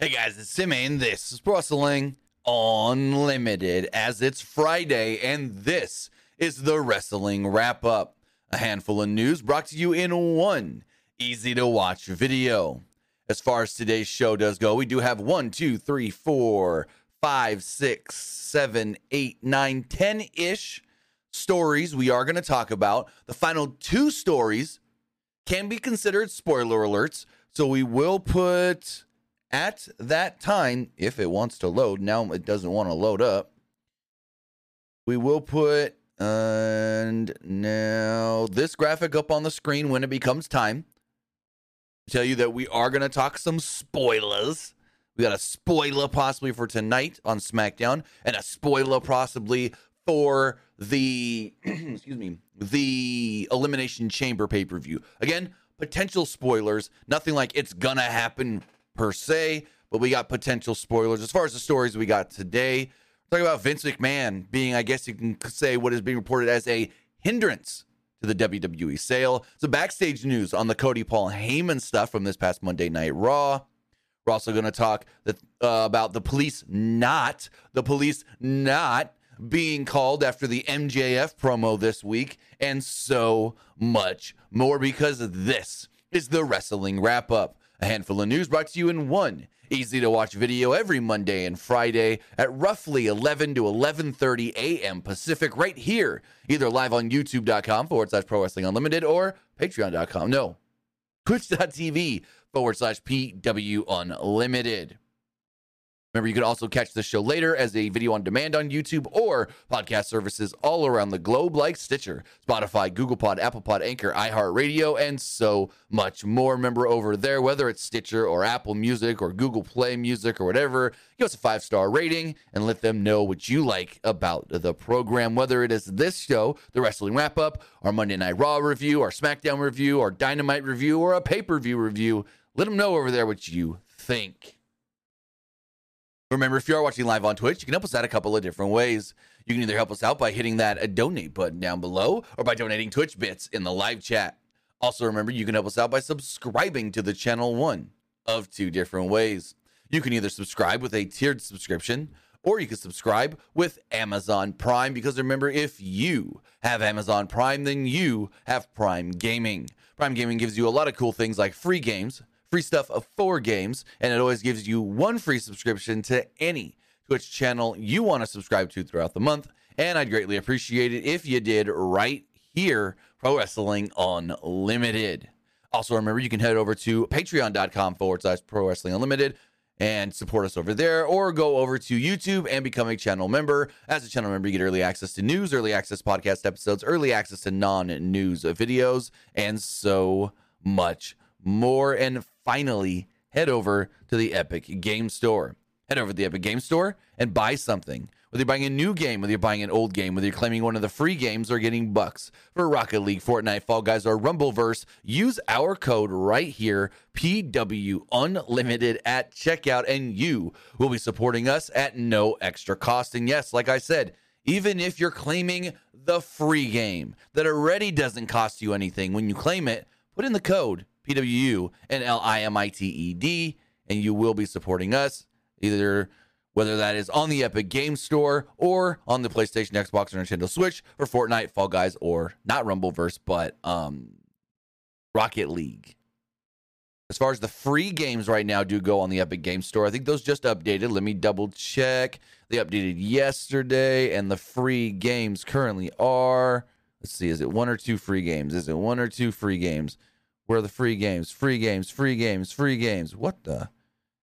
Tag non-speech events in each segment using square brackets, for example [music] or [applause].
Hey guys, it's Simmy, and this is Wrestling Unlimited as it's Friday, and this is the Wrestling Wrap Up. A handful of news brought to you in one easy to watch video. As far as today's show does go, we do have one, two, three, four, five, six, seven, eight, nine, ten ish stories we are going to talk about. The final two stories can be considered spoiler alerts, so we will put at that time, if it wants to load, now it doesn't want to load up. We will put and now this graphic up on the screen when it becomes time. Tell you that we are going to talk some spoilers. We got a spoiler possibly for tonight on SmackDown, and a spoiler possibly for the [clears throat] excuse me the Elimination Chamber pay per view. Again, potential spoilers. Nothing like it's gonna happen per se, but we got potential spoilers as far as the stories we got today. Talking about Vince McMahon being, I guess you can say, what is being reported as a hindrance to the WWE sale. So backstage news on the Cody Paul Heyman stuff from this past Monday Night Raw. We're also going to talk that, uh, about the police not the police not being called after the MJF promo this week, and so much more because this is the wrestling wrap up. A handful of news brought to you in one easy to watch video every Monday and Friday at roughly 11 to 11:30 a.m. Pacific, right here, either live on YouTube.com forward slash Pro Wrestling Unlimited or Patreon.com. No, Twitch.tv forward slash PW Unlimited. Remember, you can also catch the show later as a video on demand on YouTube or podcast services all around the globe like Stitcher, Spotify, Google Pod, Apple Pod, Anchor, iHeartRadio, and so much more. Remember, over there, whether it's Stitcher or Apple Music or Google Play Music or whatever, give us a five star rating and let them know what you like about the program. Whether it is this show, the Wrestling Wrap Up, our Monday Night Raw review, our SmackDown review, our Dynamite review, or a pay per view review, let them know over there what you think. Remember, if you are watching live on Twitch, you can help us out a couple of different ways. You can either help us out by hitting that uh, donate button down below or by donating Twitch bits in the live chat. Also, remember, you can help us out by subscribing to the channel one of two different ways. You can either subscribe with a tiered subscription or you can subscribe with Amazon Prime because remember, if you have Amazon Prime, then you have Prime Gaming. Prime Gaming gives you a lot of cool things like free games free stuff of four games, and it always gives you one free subscription to any Twitch channel you want to subscribe to throughout the month. And I'd greatly appreciate it if you did right here, Pro Wrestling Unlimited. Also, remember you can head over to patreon.com forward slash pro wrestling unlimited and support us over there, or go over to YouTube and become a channel member. As a channel member, you get early access to news, early access podcast episodes, early access to non news videos, and so much more. And finally, head over to the Epic Game Store. Head over to the Epic Game Store and buy something. Whether you're buying a new game, whether you're buying an old game, whether you're claiming one of the free games or getting bucks for Rocket League, Fortnite, Fall Guys, or Rumbleverse, use our code right here, PW Unlimited at checkout, and you will be supporting us at no extra cost. And yes, like I said, even if you're claiming the free game that already doesn't cost you anything, when you claim it, put in the code PWU and L I M I T E D, and you will be supporting us either whether that is on the Epic Game Store or on the PlayStation, Xbox, or Nintendo Switch for Fortnite, Fall Guys, or not Rumbleverse, but um, Rocket League. As far as the free games right now do go on the Epic Game Store, I think those just updated. Let me double check. They updated yesterday, and the free games currently are. Let's see, is it one or two free games? Is it one or two free games? Where are the free games? Free games, free games, free games. What the?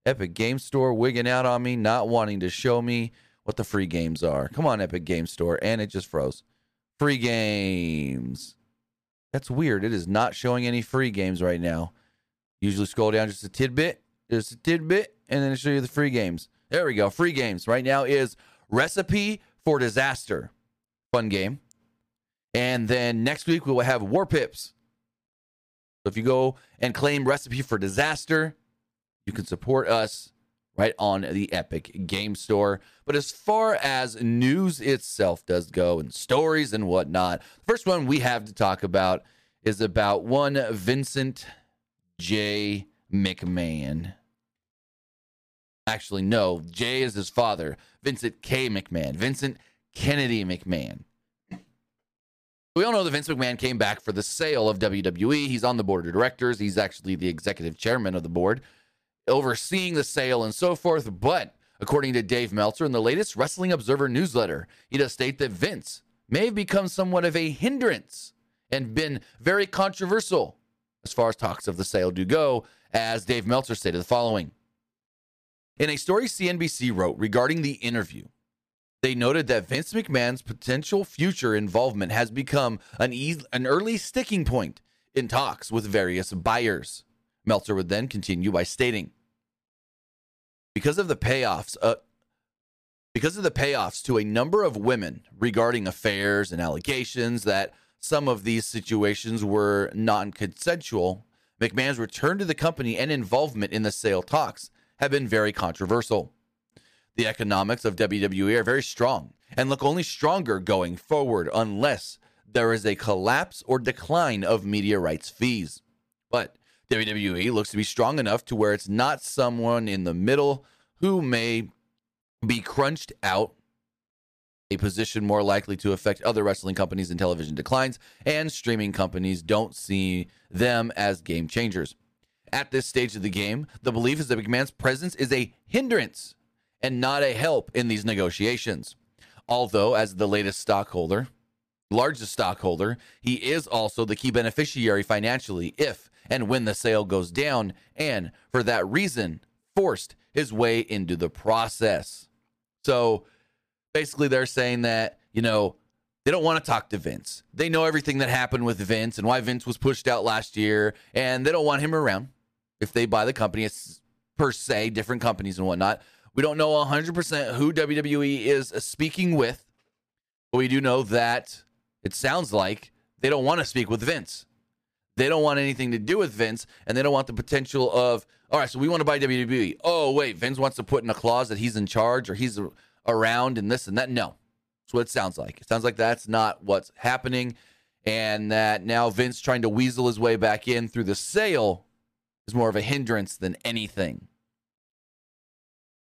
Epic Game Store wigging out on me, not wanting to show me what the free games are. Come on, Epic Game Store. And it just froze. Free games. That's weird. It is not showing any free games right now. Usually scroll down just a tidbit, just a tidbit, and then it show you the free games. There we go. Free games. Right now is Recipe for Disaster. Fun game. And then next week we will have Warpips. So if you go and claim Recipe for Disaster, you can support us right on the Epic Game Store. But as far as news itself does go and stories and whatnot, the first one we have to talk about is about one Vincent J. McMahon. Actually, no. Jay is his father, Vincent K. McMahon, Vincent Kennedy McMahon. We all know that Vince McMahon came back for the sale of WWE. He's on the board of directors. He's actually the executive chairman of the board, overseeing the sale and so forth. But according to Dave Meltzer in the latest Wrestling Observer newsletter, he does state that Vince may have become somewhat of a hindrance and been very controversial as far as talks of the sale do go, as Dave Meltzer stated the following. In a story CNBC wrote regarding the interview, they noted that Vince McMahon's potential future involvement has become an, e- an early sticking point in talks with various buyers. Meltzer would then continue by stating, because of the payoffs, uh, because of the payoffs to a number of women regarding affairs and allegations that some of these situations were non-consensual, McMahon's return to the company and involvement in the sale talks have been very controversial. The economics of WWE are very strong and look only stronger going forward unless there is a collapse or decline of media rights fees. But WWE looks to be strong enough to where it's not someone in the middle who may be crunched out, a position more likely to affect other wrestling companies and television declines, and streaming companies don't see them as game changers. At this stage of the game, the belief is that McMahon's presence is a hindrance and not a help in these negotiations. Although, as the latest stockholder, largest stockholder, he is also the key beneficiary financially if and when the sale goes down, and for that reason, forced his way into the process. So basically, they're saying that, you know, they don't want to talk to Vince. They know everything that happened with Vince and why Vince was pushed out last year, and they don't want him around if they buy the company. It's per se different companies and whatnot. We don't know 100% who WWE is speaking with, but we do know that it sounds like they don't want to speak with Vince. They don't want anything to do with Vince, and they don't want the potential of, all right, so we want to buy WWE. Oh, wait, Vince wants to put in a clause that he's in charge or he's around and this and that. No, that's what it sounds like. It sounds like that's not what's happening, and that now Vince trying to weasel his way back in through the sale is more of a hindrance than anything.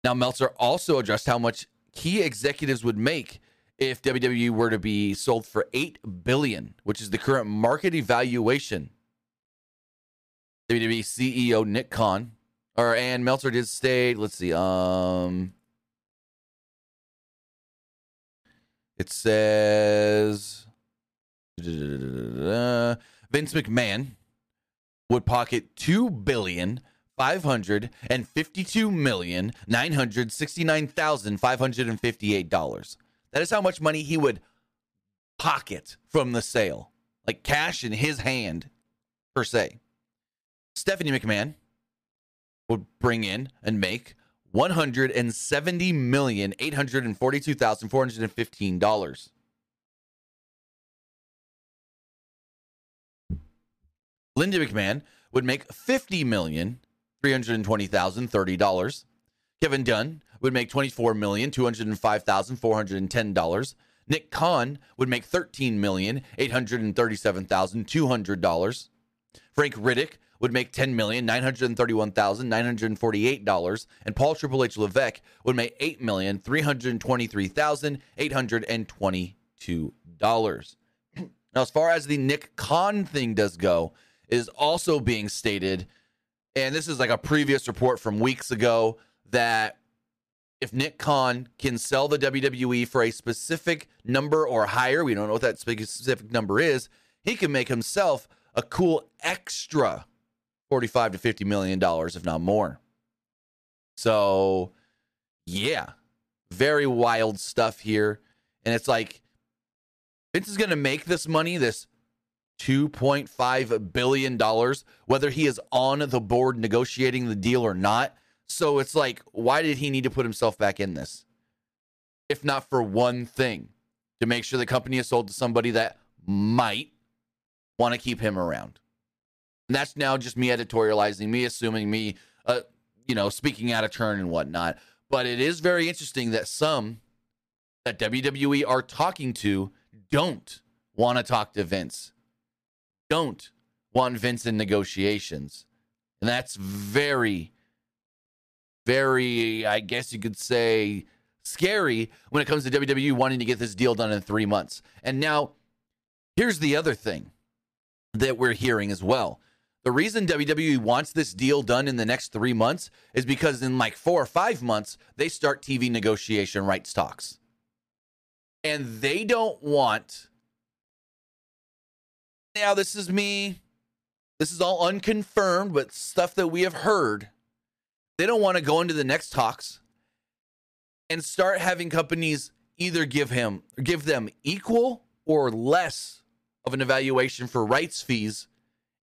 Now, Meltzer also addressed how much key executives would make if WWE were to be sold for eight billion, which is the current market evaluation. WWE CEO Nick Khan, or and Meltzer did state, let's see, um, it says Vince McMahon would pocket two billion five hundred and fifty-two million nine hundred sixty-nine thousand five hundred and fifty-eight dollars. That is how much money he would pocket from the sale, like cash in his hand, per se. Stephanie McMahon would bring in and make one hundred and seventy million eight hundred and forty-two thousand four hundred and fifteen dollars. Linda McMahon would make fifty million three hundred and twenty thousand thirty dollars. Kevin Dunn would make twenty four million two hundred and five thousand four hundred and ten dollars. Nick Khan would make thirteen million eight hundred and thirty seven thousand two hundred dollars. Frank Riddick would make ten million nine hundred and Paul Triple H Levesque would make eight million three hundred and twenty three thousand eight hundred and twenty two dollars. Now, as far as the Nick Khan thing does go, is also being stated and this is like a previous report from weeks ago that if Nick Khan can sell the WWE for a specific number or higher, we don't know what that specific number is, he can make himself a cool extra 45 to 50 million dollars if not more. So, yeah. Very wild stuff here. And it's like Vince is going to make this money, this $2.5 billion, whether he is on the board negotiating the deal or not. So it's like, why did he need to put himself back in this? If not for one thing, to make sure the company is sold to somebody that might want to keep him around. And that's now just me editorializing, me assuming, me, uh, you know, speaking out of turn and whatnot. But it is very interesting that some that WWE are talking to don't want to talk to Vince don't want Vince in negotiations. And that's very, very, I guess you could say, scary when it comes to WWE wanting to get this deal done in three months. And now, here's the other thing that we're hearing as well. The reason WWE wants this deal done in the next three months is because in like four or five months, they start TV negotiation rights talks. And they don't want. Now, this is me. This is all unconfirmed, but stuff that we have heard. They don't want to go into the next talks and start having companies either give him give them equal or less of an evaluation for rights fees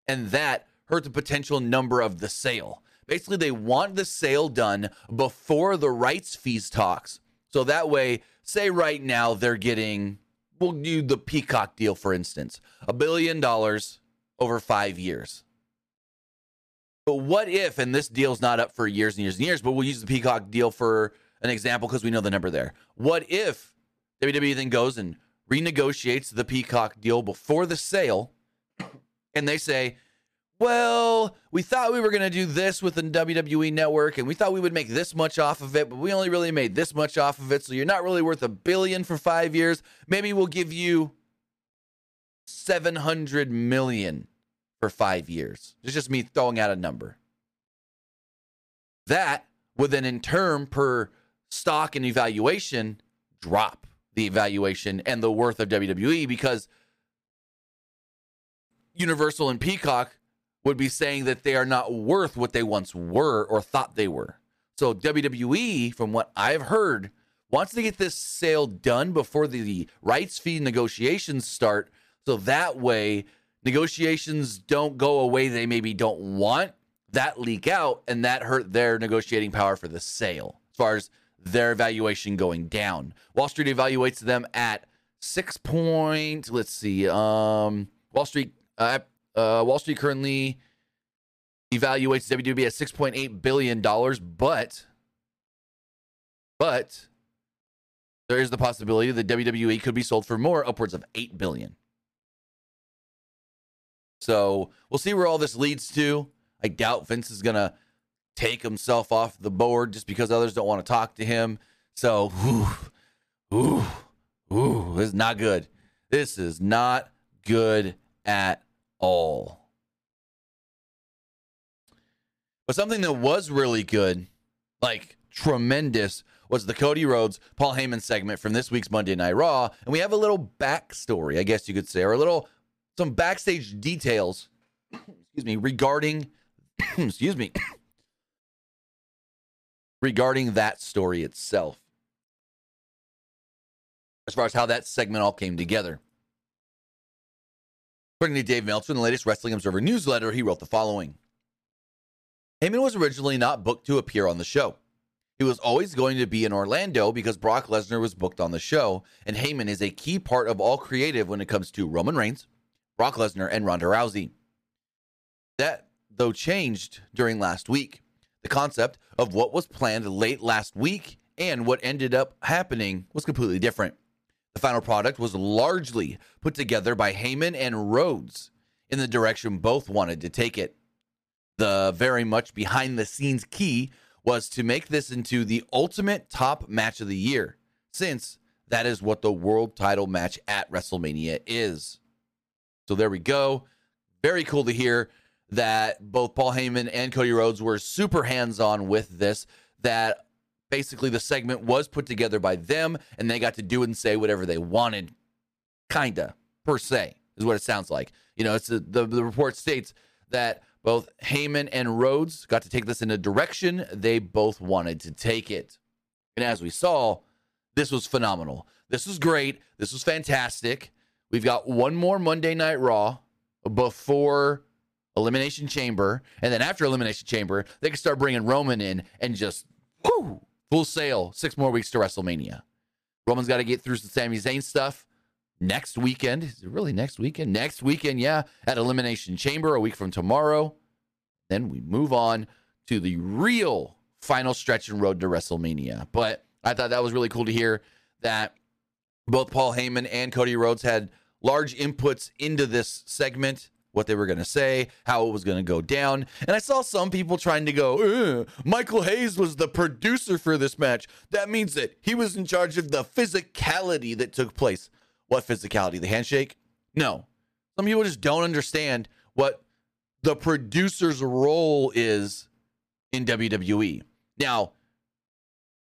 and that hurt the potential number of the sale. Basically, they want the sale done before the rights fees talks. So that way, say right now they're getting, we'll do the Peacock deal, for instance, a billion dollars over five years. But what if, and this deal's not up for years and years and years, but we'll use the Peacock deal for an example because we know the number there. What if WWE then goes and renegotiates the Peacock deal before the sale and they say, well, we thought we were going to do this with the WWE network and we thought we would make this much off of it, but we only really made this much off of it. So you're not really worth a billion for five years. Maybe we'll give you 700 million for five years. It's just me throwing out a number. That would then, in turn, per stock and evaluation, drop the evaluation and the worth of WWE because Universal and Peacock would be saying that they are not worth what they once were or thought they were. So WWE, from what I've heard, wants to get this sale done before the rights fee negotiations start. So that way, negotiations don't go away they maybe don't want that leak out and that hurt their negotiating power for the sale as far as their valuation going down. Wall Street evaluates them at six point. Let's see. Um, Wall Street uh, uh, Wall Street currently evaluates WWE at six point eight billion dollars, but but there is the possibility that WWE could be sold for more, upwards of eight billion. So we'll see where all this leads to. I doubt Vince is gonna take himself off the board just because others don't want to talk to him. So, ooh, ooh, ooh, this is not good. This is not good at all. But something that was really good, like tremendous, was the Cody Rhodes Paul Heyman segment from this week's Monday Night Raw. And we have a little backstory, I guess you could say, or a little some backstage details, excuse me, regarding [coughs] excuse me, [coughs] regarding that story itself. As far as how that segment all came together. According to Dave Meltzer in the latest Wrestling Observer newsletter, he wrote the following Heyman was originally not booked to appear on the show. He was always going to be in Orlando because Brock Lesnar was booked on the show, and Heyman is a key part of all creative when it comes to Roman Reigns, Brock Lesnar, and Ronda Rousey. That, though, changed during last week. The concept of what was planned late last week and what ended up happening was completely different. The final product was largely put together by Heyman and Rhodes in the direction both wanted to take it. The very much behind the scenes key was to make this into the ultimate top match of the year, since that is what the world title match at WrestleMania is. So there we go. Very cool to hear that both Paul Heyman and Cody Rhodes were super hands on with this, that basically the segment was put together by them and they got to do and say whatever they wanted, kinda, per se, is what it sounds like. You know, it's a, the, the report states that both Heyman and Rhodes got to take this in a direction they both wanted to take it. And as we saw, this was phenomenal. This was great. This was fantastic. We've got one more Monday Night Raw before Elimination Chamber, and then after Elimination Chamber, they can start bringing Roman in and just whoo, full sail. Six more weeks to WrestleMania. Roman's got to get through some Sami Zayn stuff next weekend. Is it really next weekend? Next weekend, yeah, at Elimination Chamber a week from tomorrow. Then we move on to the real final stretch and road to WrestleMania. But I thought that was really cool to hear that both Paul Heyman and Cody Rhodes had large inputs into this segment what they were going to say, how it was going to go down. And I saw some people trying to go, eh, Michael Hayes was the producer for this match. That means that he was in charge of the physicality that took place. What physicality? The handshake? No. Some people just don't understand what the producer's role is in WWE. Now,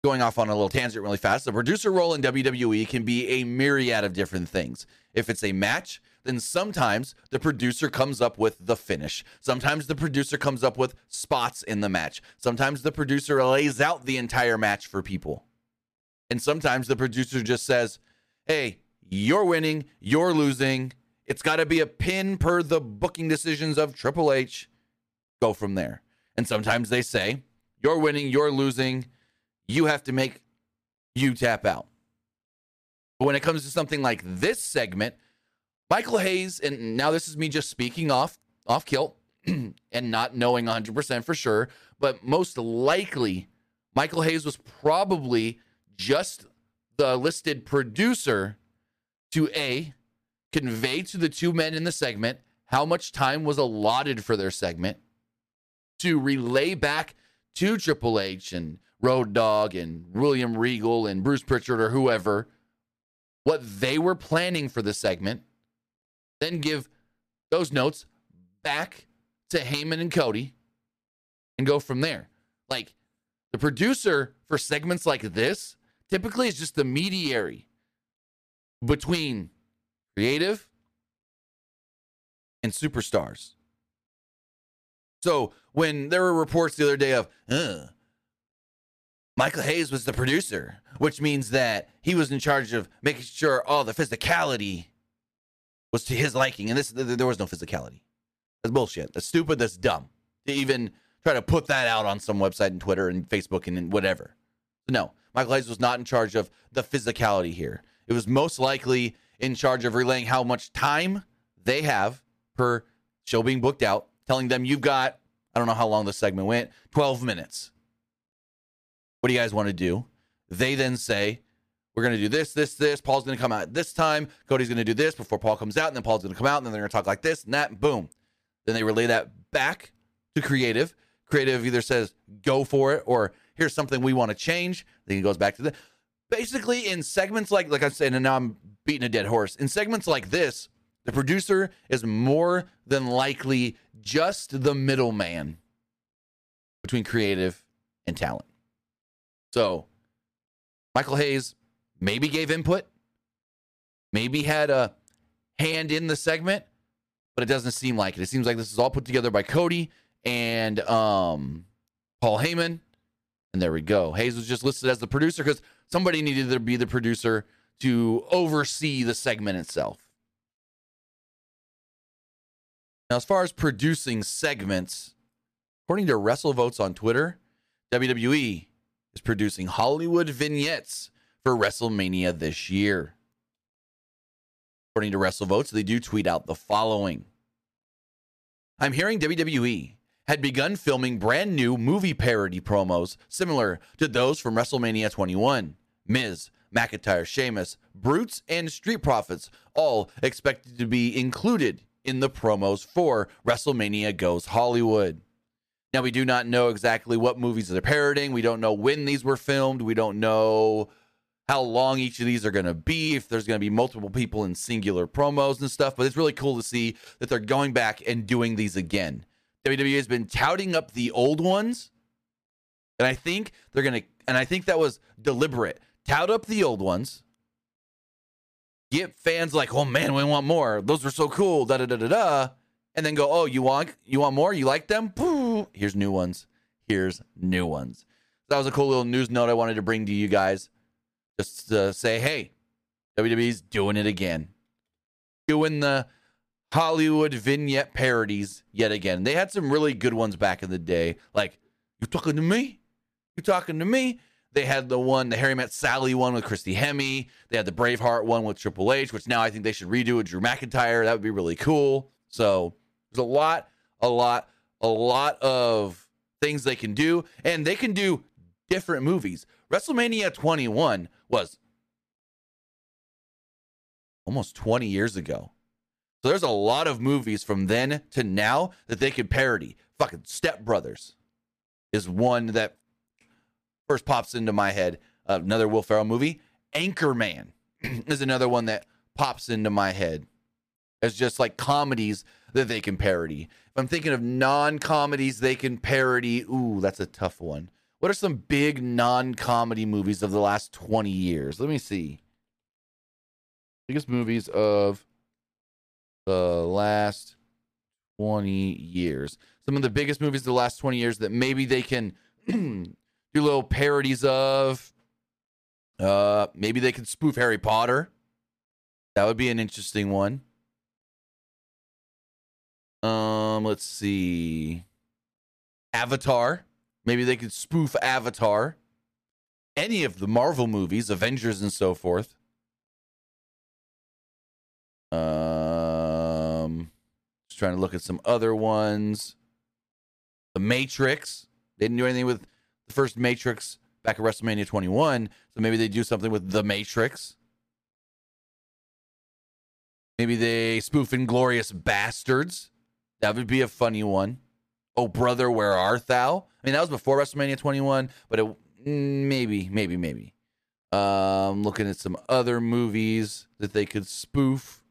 going off on a little tangent really fast, the producer role in WWE can be a myriad of different things. If it's a match, then sometimes the producer comes up with the finish. Sometimes the producer comes up with spots in the match. Sometimes the producer lays out the entire match for people. And sometimes the producer just says, hey, you're winning, you're losing. It's got to be a pin per the booking decisions of Triple H. Go from there. And sometimes they say, you're winning, you're losing. You have to make you tap out. But when it comes to something like this segment, Michael Hayes, and now this is me just speaking off off kilt [clears throat] and not knowing 100% for sure, but most likely Michael Hayes was probably just the listed producer to A, convey to the two men in the segment how much time was allotted for their segment, to relay back to Triple H and Road Dogg and William Regal and Bruce Pritchard or whoever what they were planning for the segment then give those notes back to Heyman and Cody and go from there. Like the producer for segments like this typically is just the mediary between creative and superstars. So when there were reports the other day of, uh, Michael Hayes was the producer, which means that he was in charge of making sure all the physicality was to his liking, and this there was no physicality. That's bullshit. That's stupid. That's dumb to even try to put that out on some website and Twitter and Facebook and whatever. No, Michael Hayes was not in charge of the physicality here. It was most likely in charge of relaying how much time they have per show being booked out, telling them you've got I don't know how long the segment went, 12 minutes. What do you guys want to do? They then say, we're going to do this, this, this. Paul's going to come out this time. Cody's going to do this before Paul comes out. And then Paul's going to come out. And then they're going to talk like this and that. And boom. Then they relay that back to creative. Creative either says, go for it, or here's something we want to change. Then he goes back to the. Basically, in segments like, like I'm saying, and now I'm beating a dead horse. In segments like this, the producer is more than likely just the middleman between creative and talent. So, Michael Hayes maybe gave input, maybe had a hand in the segment, but it doesn't seem like it. It seems like this is all put together by Cody and um, Paul Heyman. And there we go. Hayes was just listed as the producer because somebody needed to be the producer to oversee the segment itself. Now, as far as producing segments, according to WrestleVotes on Twitter, WWE is producing Hollywood vignettes for WrestleMania this year. According to WrestleVotes, they do tweet out the following I'm hearing WWE had begun filming brand new movie parody promos similar to those from WrestleMania 21. Miz, McIntyre, Sheamus, Brutes, and Street Profits all expected to be included in the promos for WrestleMania Goes Hollywood. Now, we do not know exactly what movies they're parodying. We don't know when these were filmed. We don't know how long each of these are going to be, if there's going to be multiple people in singular promos and stuff. But it's really cool to see that they're going back and doing these again. WWE has been touting up the old ones, and I think they're going to, and I think that was deliberate. Tout up the old ones, get fans like, oh man, we want more. Those were so cool. Da da da da da. And then go, oh, you want you want more? You like them? Here's new ones. Here's new ones. That was a cool little news note I wanted to bring to you guys just to say, hey, WWE's doing it again. Doing the Hollywood vignette parodies yet again. They had some really good ones back in the day. Like, you talking to me? You talking to me? They had the one, the Harry Met Sally one with Christy Hemme. They had the Braveheart one with Triple H, which now I think they should redo with Drew McIntyre. That would be really cool. So there's a lot, a lot, a lot of things they can do. And they can do different movies. WrestleMania 21 was almost 20 years ago. So there's a lot of movies from then to now that they could parody. Fucking Step Brothers is one that first pops into my head. Uh, another Will Ferrell movie. Anchorman [clears throat] is another one that pops into my head as just like comedies that they can parody. If I'm thinking of non comedies they can parody, ooh, that's a tough one. What are some big non comedy movies of the last 20 years? Let me see. Biggest movies of the last 20 years. Some of the biggest movies of the last 20 years that maybe they can [clears throat] do little parodies of. Uh, maybe they can spoof Harry Potter. That would be an interesting one. Um, let's see. Avatar. Maybe they could spoof Avatar. Any of the Marvel movies, Avengers and so forth. Um, just trying to look at some other ones. The Matrix. They didn't do anything with the first Matrix back at WrestleMania 21, so maybe they do something with the Matrix. Maybe they spoof Inglourious Basterds. That would be a funny one. Oh, brother, where art thou? I mean, that was before WrestleMania 21, but it, maybe, maybe, maybe. Um, looking at some other movies that they could spoof.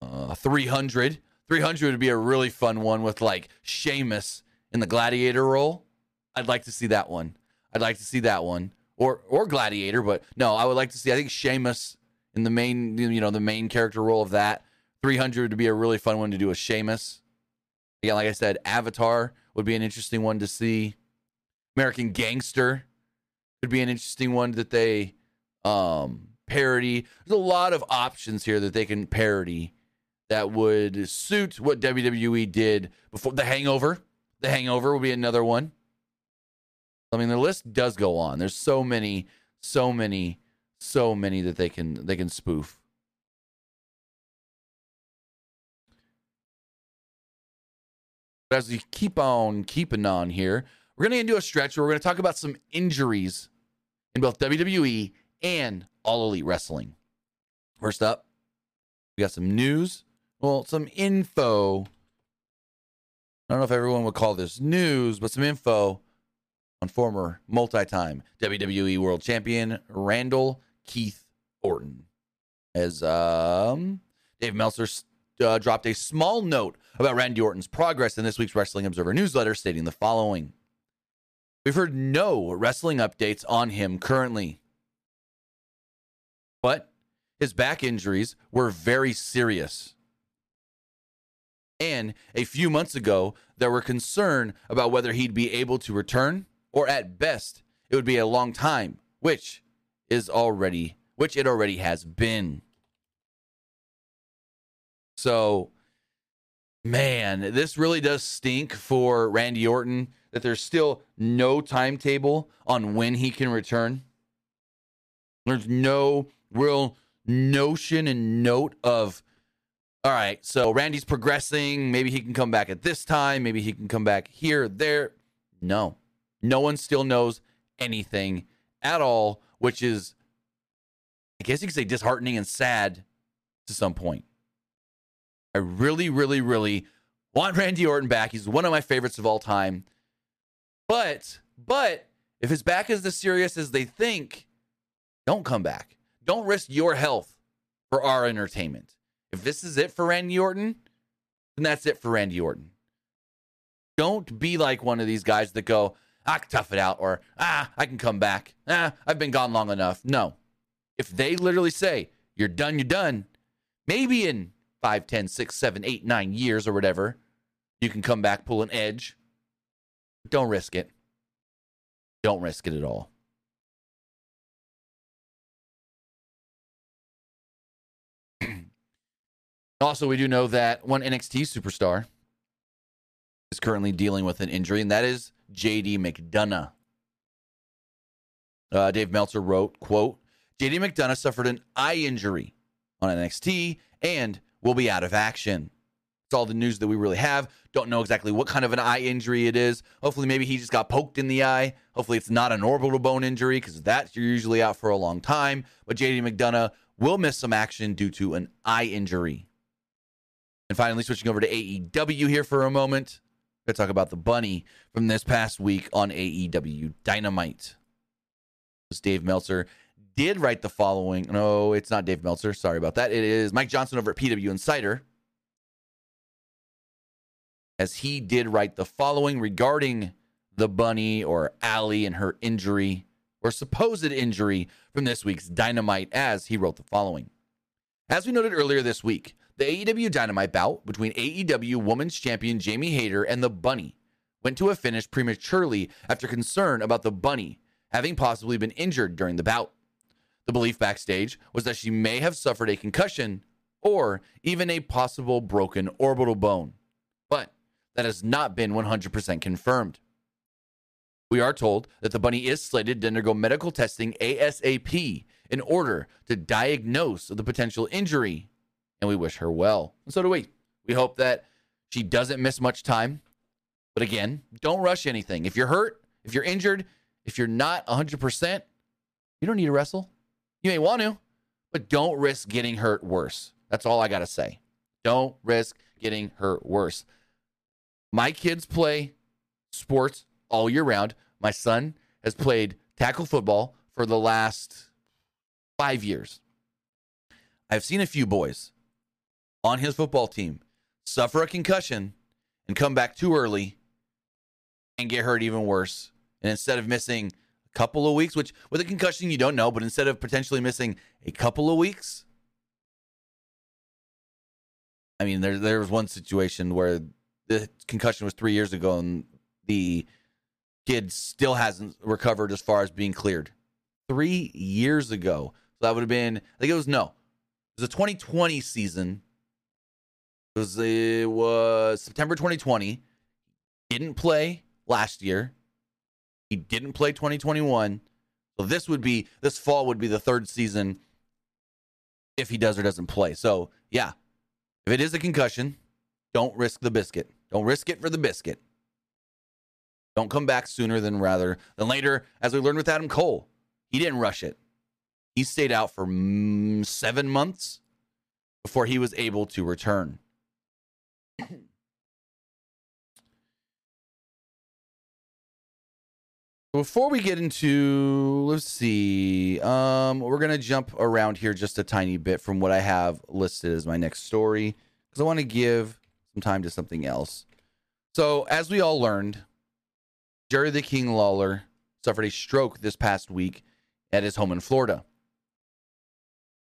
Uh, 300. 300 would be a really fun one with like Sheamus in the gladiator role. I'd like to see that one. I'd like to see that one. Or or gladiator, but no, I would like to see I think Sheamus in the main you know, the main character role of that. 300 would be a really fun one to do with Sheamus. Again, like I said, Avatar would be an interesting one to see. American Gangster could be an interesting one that they um, parody. There's a lot of options here that they can parody that would suit what WWE did before. The Hangover. The Hangover would be another one. I mean, the list does go on. There's so many, so many, so many that they can they can spoof. But as we keep on keeping on here, we're going to do a stretch where we're going to talk about some injuries in both WWE and All Elite Wrestling. First up, we got some news. Well, some info. I don't know if everyone would call this news, but some info on former multi time WWE World Champion Randall Keith Orton. As um, Dave Meltzer uh, dropped a small note about Randy Orton's progress in this week's Wrestling Observer newsletter, stating the following We've heard no wrestling updates on him currently, but his back injuries were very serious. And a few months ago, there were concern about whether he'd be able to return, or at best, it would be a long time, which is already, which it already has been. So, man, this really does stink for Randy Orton that there's still no timetable on when he can return. There's no real notion and note of, all right, so Randy's progressing. Maybe he can come back at this time. Maybe he can come back here, there. No, no one still knows anything at all, which is, I guess you could say, disheartening and sad to some point. I really, really, really want Randy Orton back. He's one of my favorites of all time. But, but if his back is as serious as they think, don't come back. Don't risk your health for our entertainment. If this is it for Randy Orton, then that's it for Randy Orton. Don't be like one of these guys that go, I can tough it out, or ah, I can come back. Ah, I've been gone long enough. No. If they literally say, you're done, you're done, maybe in five, ten, six, seven, eight, nine years or whatever, you can come back, pull an edge. Don't risk it. Don't risk it at all. [clears throat] also, we do know that one NXT superstar is currently dealing with an injury, and that is JD McDonagh. Uh, Dave Meltzer wrote, quote, JD McDonagh suffered an eye injury on NXT and will be out of action. It's all the news that we really have. Don't know exactly what kind of an eye injury it is. Hopefully, maybe he just got poked in the eye. Hopefully, it's not an orbital bone injury because that's you're usually out for a long time. But JD McDonagh will miss some action due to an eye injury. And finally, switching over to AEW here for a moment. Going to talk about the bunny from this past week on AEW Dynamite. It was Dave Meltzer did write the following. No, it's not Dave Meltzer. Sorry about that. It is Mike Johnson over at PW Insider. As he did write the following regarding the bunny or Allie and her injury or supposed injury from this week's Dynamite, as he wrote the following. As we noted earlier this week, the AEW Dynamite bout between AEW Women's Champion Jamie Hayter and the Bunny went to a finish prematurely after concern about the Bunny having possibly been injured during the bout. The belief backstage was that she may have suffered a concussion or even a possible broken orbital bone, but that has not been 100% confirmed. We are told that the bunny is slated to undergo medical testing ASAP in order to diagnose the potential injury, and we wish her well. And so do we. We hope that she doesn't miss much time. But again, don't rush anything. If you're hurt, if you're injured, if you're not 100%, you don't need to wrestle. You may want to, but don't risk getting hurt worse. That's all I got to say. Don't risk getting hurt worse. My kids play sports all year round. My son has played tackle football for the last five years. I've seen a few boys on his football team suffer a concussion and come back too early and get hurt even worse. And instead of missing couple of weeks, which with a concussion you don't know, but instead of potentially missing a couple of weeks, I mean, there there was one situation where the concussion was three years ago, and the kid still hasn't recovered as far as being cleared. Three years ago. So that would have been, I think it was no. It was a 2020 season. It was, it was September 2020. Didn't play last year. He didn't play 2021. So this would be, this fall would be the third season if he does or doesn't play. So yeah, if it is a concussion, don't risk the biscuit. Don't risk it for the biscuit. Don't come back sooner than rather than later, as we learned with Adam Cole. He didn't rush it. He stayed out for mm, seven months before he was able to return. Before we get into, let's see, um, we're gonna jump around here just a tiny bit from what I have listed as my next story because I want to give some time to something else. So, as we all learned, Jerry the King Lawler suffered a stroke this past week at his home in Florida.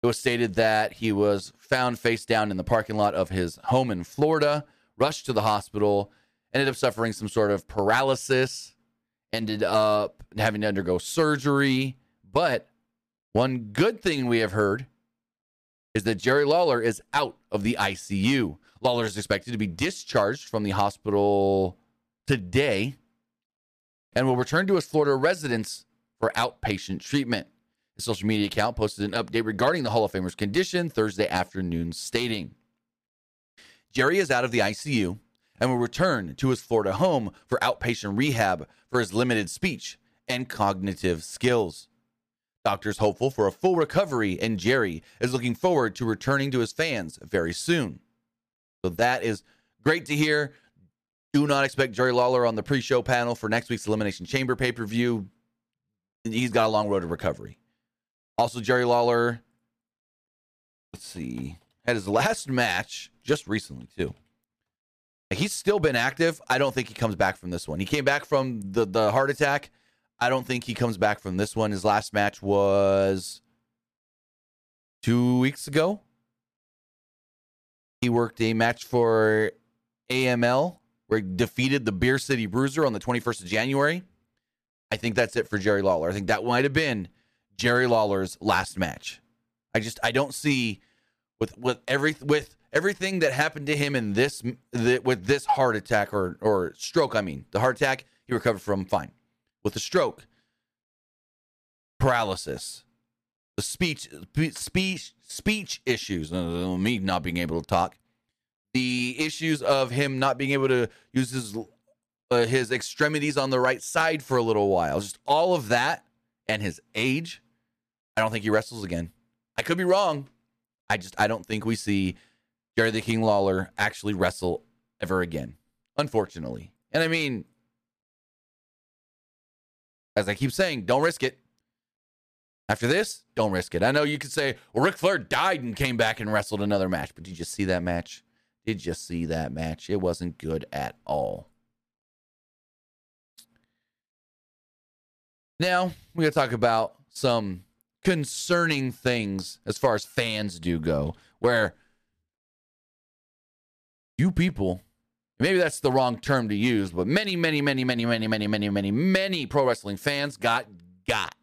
It was stated that he was found face down in the parking lot of his home in Florida, rushed to the hospital, ended up suffering some sort of paralysis, ended up having to undergo surgery. But one good thing we have heard is that Jerry Lawler is out of the ICU. Lawler is expected to be discharged from the hospital today and will return to his Florida residence for outpatient treatment. His social media account posted an update regarding the Hall of Famer's condition Thursday afternoon, stating Jerry is out of the ICU and will return to his Florida home for outpatient rehab for his limited speech and cognitive skills. Doctors hopeful for a full recovery, and Jerry is looking forward to returning to his fans very soon. So that is great to hear. Do not expect Jerry Lawler on the pre show panel for next week's Elimination Chamber pay per view. He's got a long road to recovery. Also, Jerry Lawler, let's see, had his last match just recently, too. He's still been active. I don't think he comes back from this one. He came back from the, the heart attack. I don't think he comes back from this one. His last match was two weeks ago. He worked a match for AML where he defeated the Beer City Bruiser on the 21st of January. I think that's it for Jerry Lawler. I think that might have been Jerry Lawler's last match. I just I don't see with with every with everything that happened to him in this the, with this heart attack or or stroke. I mean, the heart attack he recovered from fine. With the stroke, paralysis, the speech speech speech issues, uh, me not being able to talk, the issues of him not being able to use his uh, his extremities on the right side for a little while, just all of that, and his age. I don't think he wrestles again. I could be wrong. I just I don't think we see Jerry the King Lawler actually wrestle ever again, unfortunately. And I mean, as I keep saying, don't risk it. After this, don't risk it. I know you could say, well, Ric Flair died and came back and wrestled another match, but did you see that match? Did you see that match? It wasn't good at all. Now, we're going to talk about some concerning things as far as fans do go, where you people, maybe that's the wrong term to use, but many, many, many, many, many, many, many, many, many pro wrestling fans got got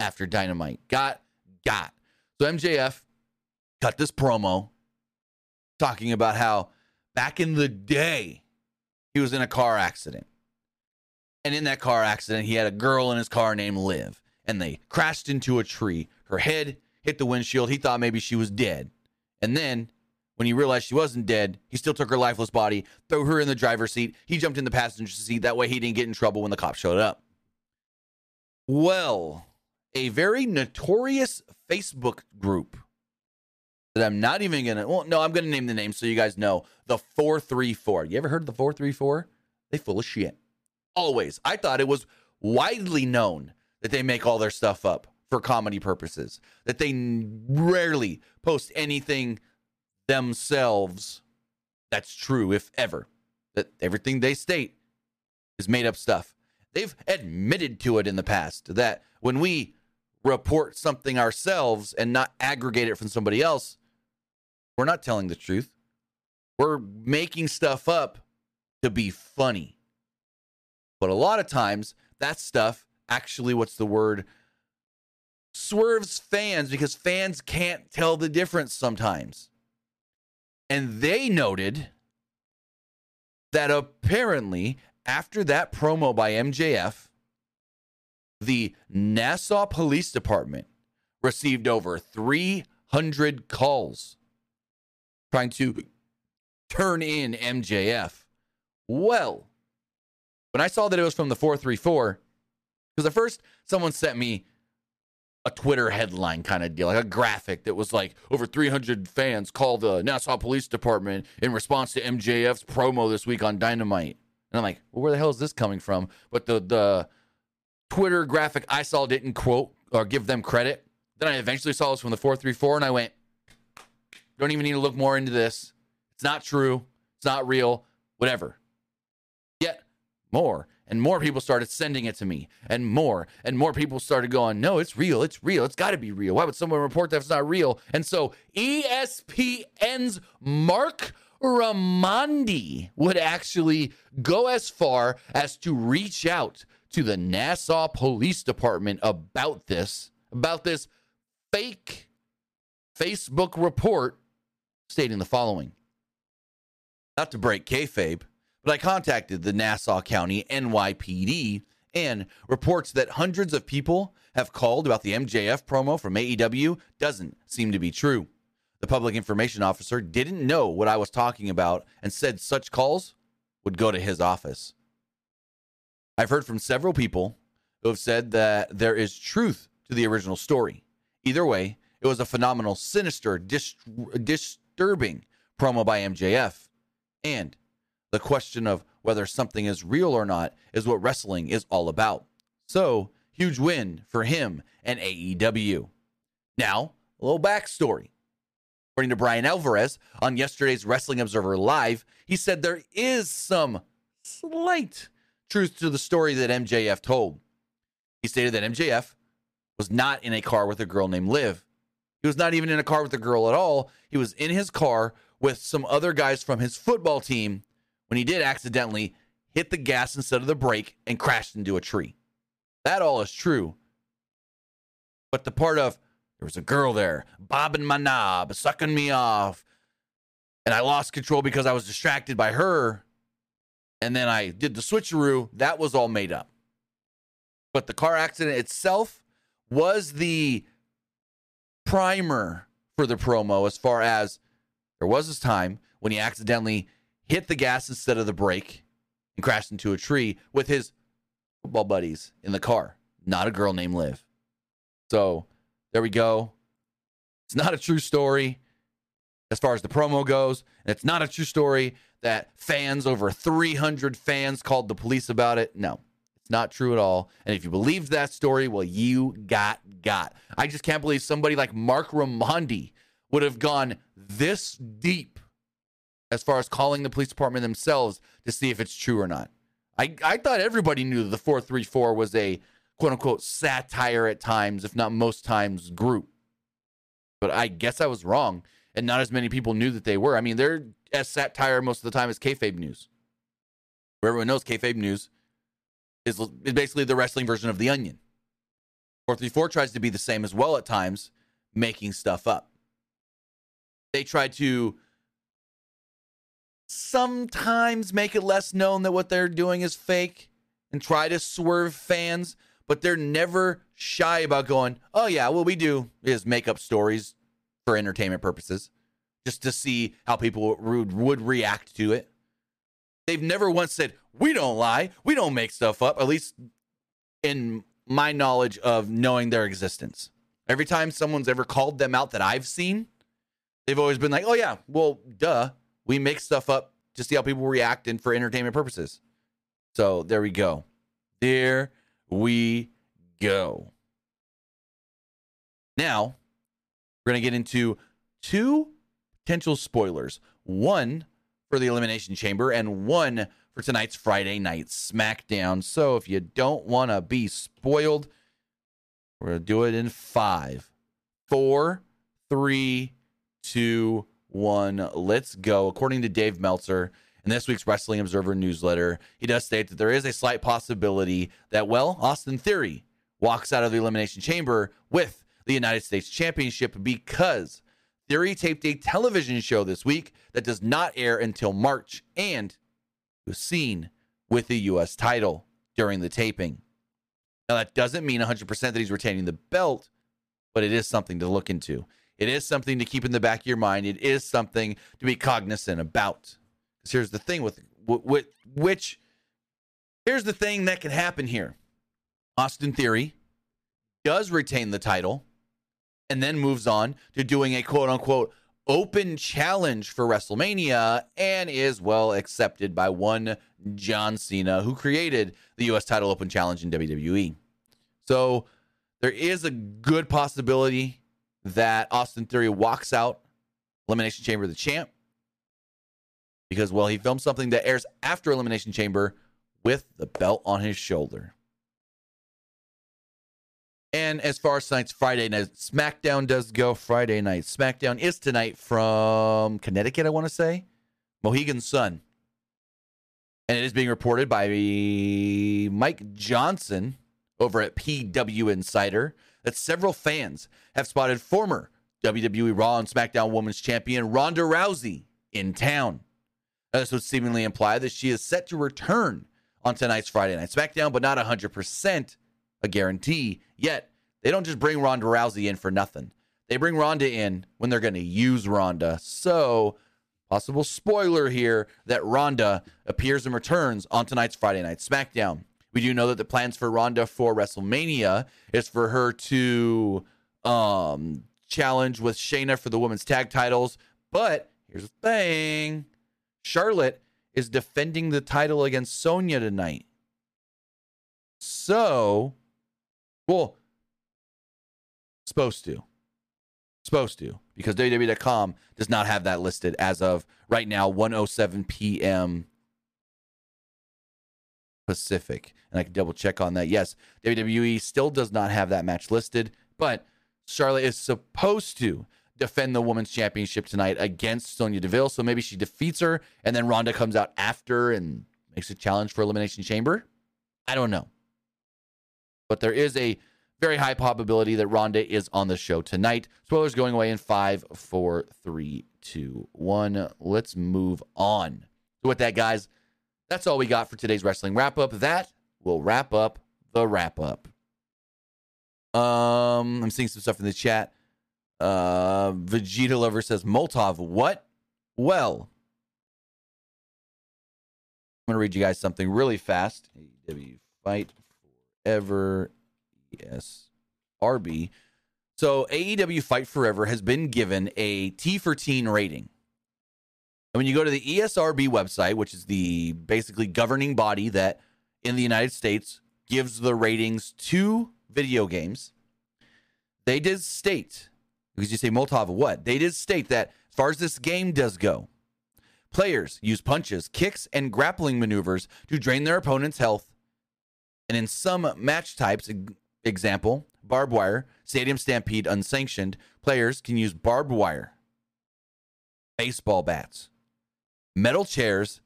after Dynamite. Got got. So MJF cut this promo talking about how back in the day he was in a car accident. And in that car accident, he had a girl in his car named Liv, and they crashed into a tree. Her head hit the windshield. He thought maybe she was dead. And then when he realized she wasn't dead, he still took her lifeless body, threw her in the driver's seat. He jumped in the passenger seat. That way he didn't get in trouble when the cops showed up. Well, a very notorious Facebook group that I'm not even gonna. Well, no, I'm gonna name the name so you guys know. The four three four. You ever heard of the four three four? They full of shit. Always. I thought it was widely known that they make all their stuff up for comedy purposes. That they rarely post anything themselves that's true, if ever. That everything they state is made up stuff. They've admitted to it in the past that when we report something ourselves and not aggregate it from somebody else, we're not telling the truth. We're making stuff up to be funny. But a lot of times, that stuff actually, what's the word? Swerves fans because fans can't tell the difference sometimes. And they noted that apparently, after that promo by MJF, the Nassau Police Department received over 300 calls trying to turn in MJF. Well, when I saw that it was from the 434, because at first someone sent me a Twitter headline kind of deal, like a graphic that was like over 300 fans called the Nassau Police Department in response to MJF's promo this week on Dynamite. And I'm like, well, where the hell is this coming from? But the the Twitter graphic I saw didn't quote or give them credit. Then I eventually saw this from the 434 and I went, don't even need to look more into this. It's not true. It's not real. Whatever. Yet more and more people started sending it to me, and more and more people started going, No, it's real. It's real. It's got to be real. Why would someone report that it's not real? And so ESPN's Mark Raimondi would actually go as far as to reach out to the Nassau Police Department about this, about this fake Facebook report stating the following. Not to break kayfabe, but I contacted the Nassau County NYPD and reports that hundreds of people have called about the MJF promo from AEW doesn't seem to be true. The public information officer didn't know what I was talking about and said such calls would go to his office. I've heard from several people who have said that there is truth to the original story. Either way, it was a phenomenal, sinister, dist- disturbing promo by MJF. And the question of whether something is real or not is what wrestling is all about. So, huge win for him and AEW. Now, a little backstory. According to Bryan Alvarez on yesterday's Wrestling Observer Live, he said there is some slight truth to the story that MJF told. He stated that MJF was not in a car with a girl named Liv. He was not even in a car with a girl at all. He was in his car with some other guys from his football team when he did accidentally hit the gas instead of the brake and crashed into a tree. That all is true. But the part of there was a girl there bobbing my knob, sucking me off, and I lost control because I was distracted by her, and then I did the switcheroo, that was all made up. But the car accident itself was the primer for the promo as far as there was this time when he accidentally hit the gas instead of the brake and crashed into a tree with his football buddies in the car, not a girl named Liv. So there we go. It's not a true story as far as the promo goes. And it's not a true story that fans, over 300 fans, called the police about it. No, it's not true at all. And if you believed that story, well, you got got. I just can't believe somebody like Mark Raimondi would have gone this deep as far as calling the police department themselves to see if it's true or not. I, I thought everybody knew that the 434 was a quote unquote satire at times, if not most times, group. But I guess I was wrong. And not as many people knew that they were. I mean, they're as satire most of the time as kayfabe news. Where everyone knows kayfabe news is, is basically the wrestling version of The Onion. 434 tries to be the same as well at times, making stuff up. They try to sometimes make it less known that what they're doing is fake and try to swerve fans, but they're never shy about going, oh, yeah, what we do is make up stories for entertainment purposes just to see how people would, would react to it. They've never once said, we don't lie, we don't make stuff up, at least in my knowledge of knowing their existence. Every time someone's ever called them out that I've seen, they've always been like, oh, yeah, well, duh we make stuff up to see how people react and for entertainment purposes. So there we go. There we go. Now, we're going to get into two potential spoilers one for the Elimination Chamber and one for tonight's Friday Night SmackDown. So if you don't want to be spoiled, we're going to do it in five, four, three, two, one. Let's go. According to Dave Meltzer in this week's Wrestling Observer newsletter, he does state that there is a slight possibility that, well, Austin Theory walks out of the Elimination Chamber with the United States Championship because Theory taped a television show this week that does not air until March and was seen with the U.S. title during the taping. Now, that doesn't mean 100% that he's retaining the belt, but it is something to look into. It is something to keep in the back of your mind. It is something to be cognizant about. Because here's the thing with, with which here's the thing that can happen here. Austin Theory does retain the title and then moves on to doing a quote unquote open challenge for WrestleMania and is well accepted by one John Cena, who created the U.S. title open challenge in WWE. So there is a good possibility that Austin Theory walks out Elimination Chamber the champ because, well, he filmed something that airs after Elimination Chamber with the belt on his shoulder. And as far as tonight's Friday night SmackDown does go, Friday night SmackDown is tonight from Connecticut, I want to say, Mohegan Sun. And it is being reported by Mike Johnson over at PW Insider that several fans have spotted former WWE Raw and SmackDown Women's Champion Ronda Rousey in town. This would seemingly imply that she is set to return on tonight's Friday Night SmackDown, but not 100% a guarantee. Yet, they don't just bring Ronda Rousey in for nothing. They bring Ronda in when they're going to use Ronda. So, possible spoiler here that Ronda appears and returns on tonight's Friday Night SmackDown. We do know that the plans for Ronda for WrestleMania is for her to um, challenge with Shayna for the women's tag titles. But here's the thing Charlotte is defending the title against Sonya tonight. So, well, supposed to. Supposed to, because WWE.com does not have that listed as of right now, 107 p.m. Pacific. And I can double check on that. Yes, WWE still does not have that match listed, but Charlotte is supposed to defend the women's championship tonight against Sonya Deville. So maybe she defeats her and then Ronda comes out after and makes a challenge for Elimination Chamber. I don't know. But there is a very high probability that Ronda is on the show tonight. Spoilers going away in five, four, three, two, one. Let's move on. So, with that, guys, that's all we got for today's wrestling wrap up. That will wrap up the wrap up. Um, I'm seeing some stuff in the chat. Uh, Vegeta Lover says Molotov. What? Well, I'm gonna read you guys something really fast. AEW fight forever. Yes, RB. So AEW Fight Forever has been given a T for teen rating. And when you go to the ESRB website, which is the basically governing body that in the United States gives the ratings to video games, they did state, because you say Molotov what? They did state that as far as this game does go, players use punches, kicks, and grappling maneuvers to drain their opponent's health. And in some match types, example, barbed wire, stadium stampede unsanctioned, players can use barbed wire, baseball bats, metal chairs,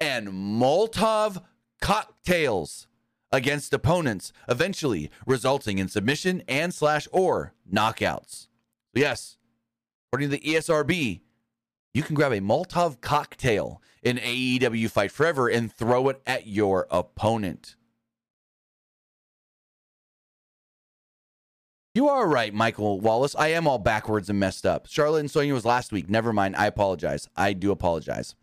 and Molotov cocktails against opponents, eventually resulting in submission and slash or knockouts. Yes, according to the ESRB, you can grab a Molotov cocktail in AEW Fight Forever and throw it at your opponent. You are right, Michael Wallace. I am all backwards and messed up. Charlotte and Sonya was last week. Never mind. I apologize. I do apologize.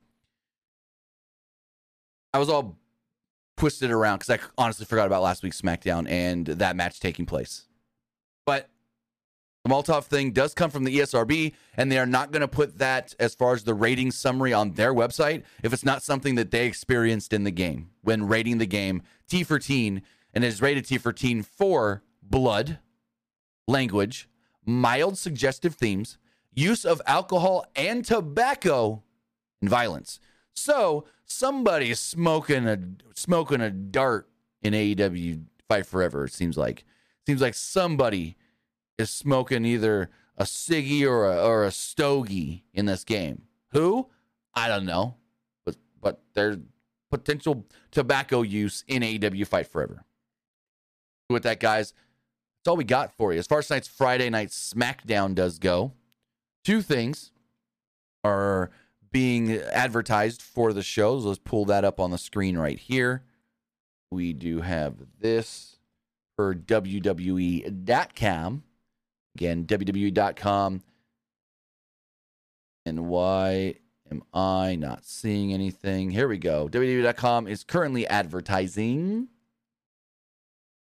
I was all twisted around because I honestly forgot about last week's SmackDown and that match taking place. But the Molotov thing does come from the ESRB, and they are not going to put that as far as the rating summary on their website if it's not something that they experienced in the game when rating the game T for teen, and it is rated T for teen for blood, language, mild suggestive themes, use of alcohol and tobacco, and violence. So somebody's smoking a smoking a dart in AEW Fight Forever. It seems like seems like somebody is smoking either a ciggy or a, or a stogie in this game. Who? I don't know, but but there's potential tobacco use in AEW Fight Forever. With that, guys, that's all we got for you. As far as tonight's Friday night SmackDown does go, two things are being advertised for the shows. Let's pull that up on the screen right here. We do have this for WWE.com. Again, WWE.com. And why am I not seeing anything? Here we go. WWE.com is currently advertising.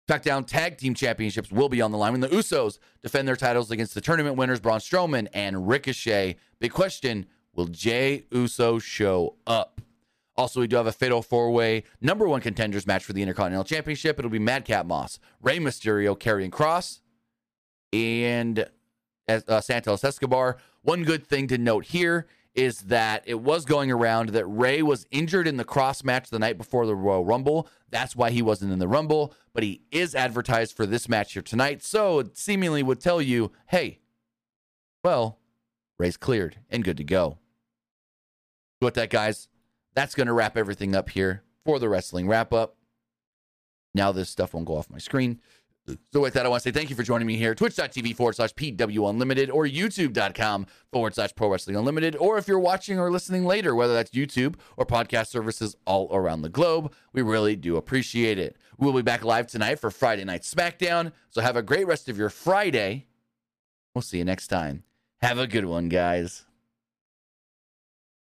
SmackDown Tag Team Championships will be on the line when the Usos defend their titles against the tournament winners Braun Strowman and Ricochet. Big question Will Jey Uso show up? Also, we do have a fatal four way number one contenders match for the Intercontinental Championship. It'll be Madcap Moss, Rey Mysterio, Karrion Kross, and uh, Santos Escobar. One good thing to note here is that it was going around that Rey was injured in the cross match the night before the Royal Rumble. That's why he wasn't in the Rumble, but he is advertised for this match here tonight. So it seemingly would tell you, hey, well, Rey's cleared and good to go. With that, guys, that's going to wrap everything up here for the wrestling wrap up. Now this stuff won't go off my screen. So with that, I want to say thank you for joining me here. Twitch.tv forward slash PW Unlimited or YouTube.com forward slash Pro Wrestling Unlimited. Or if you're watching or listening later, whether that's YouTube or podcast services all around the globe, we really do appreciate it. We'll be back live tonight for Friday Night SmackDown. So have a great rest of your Friday. We'll see you next time. Have a good one, guys.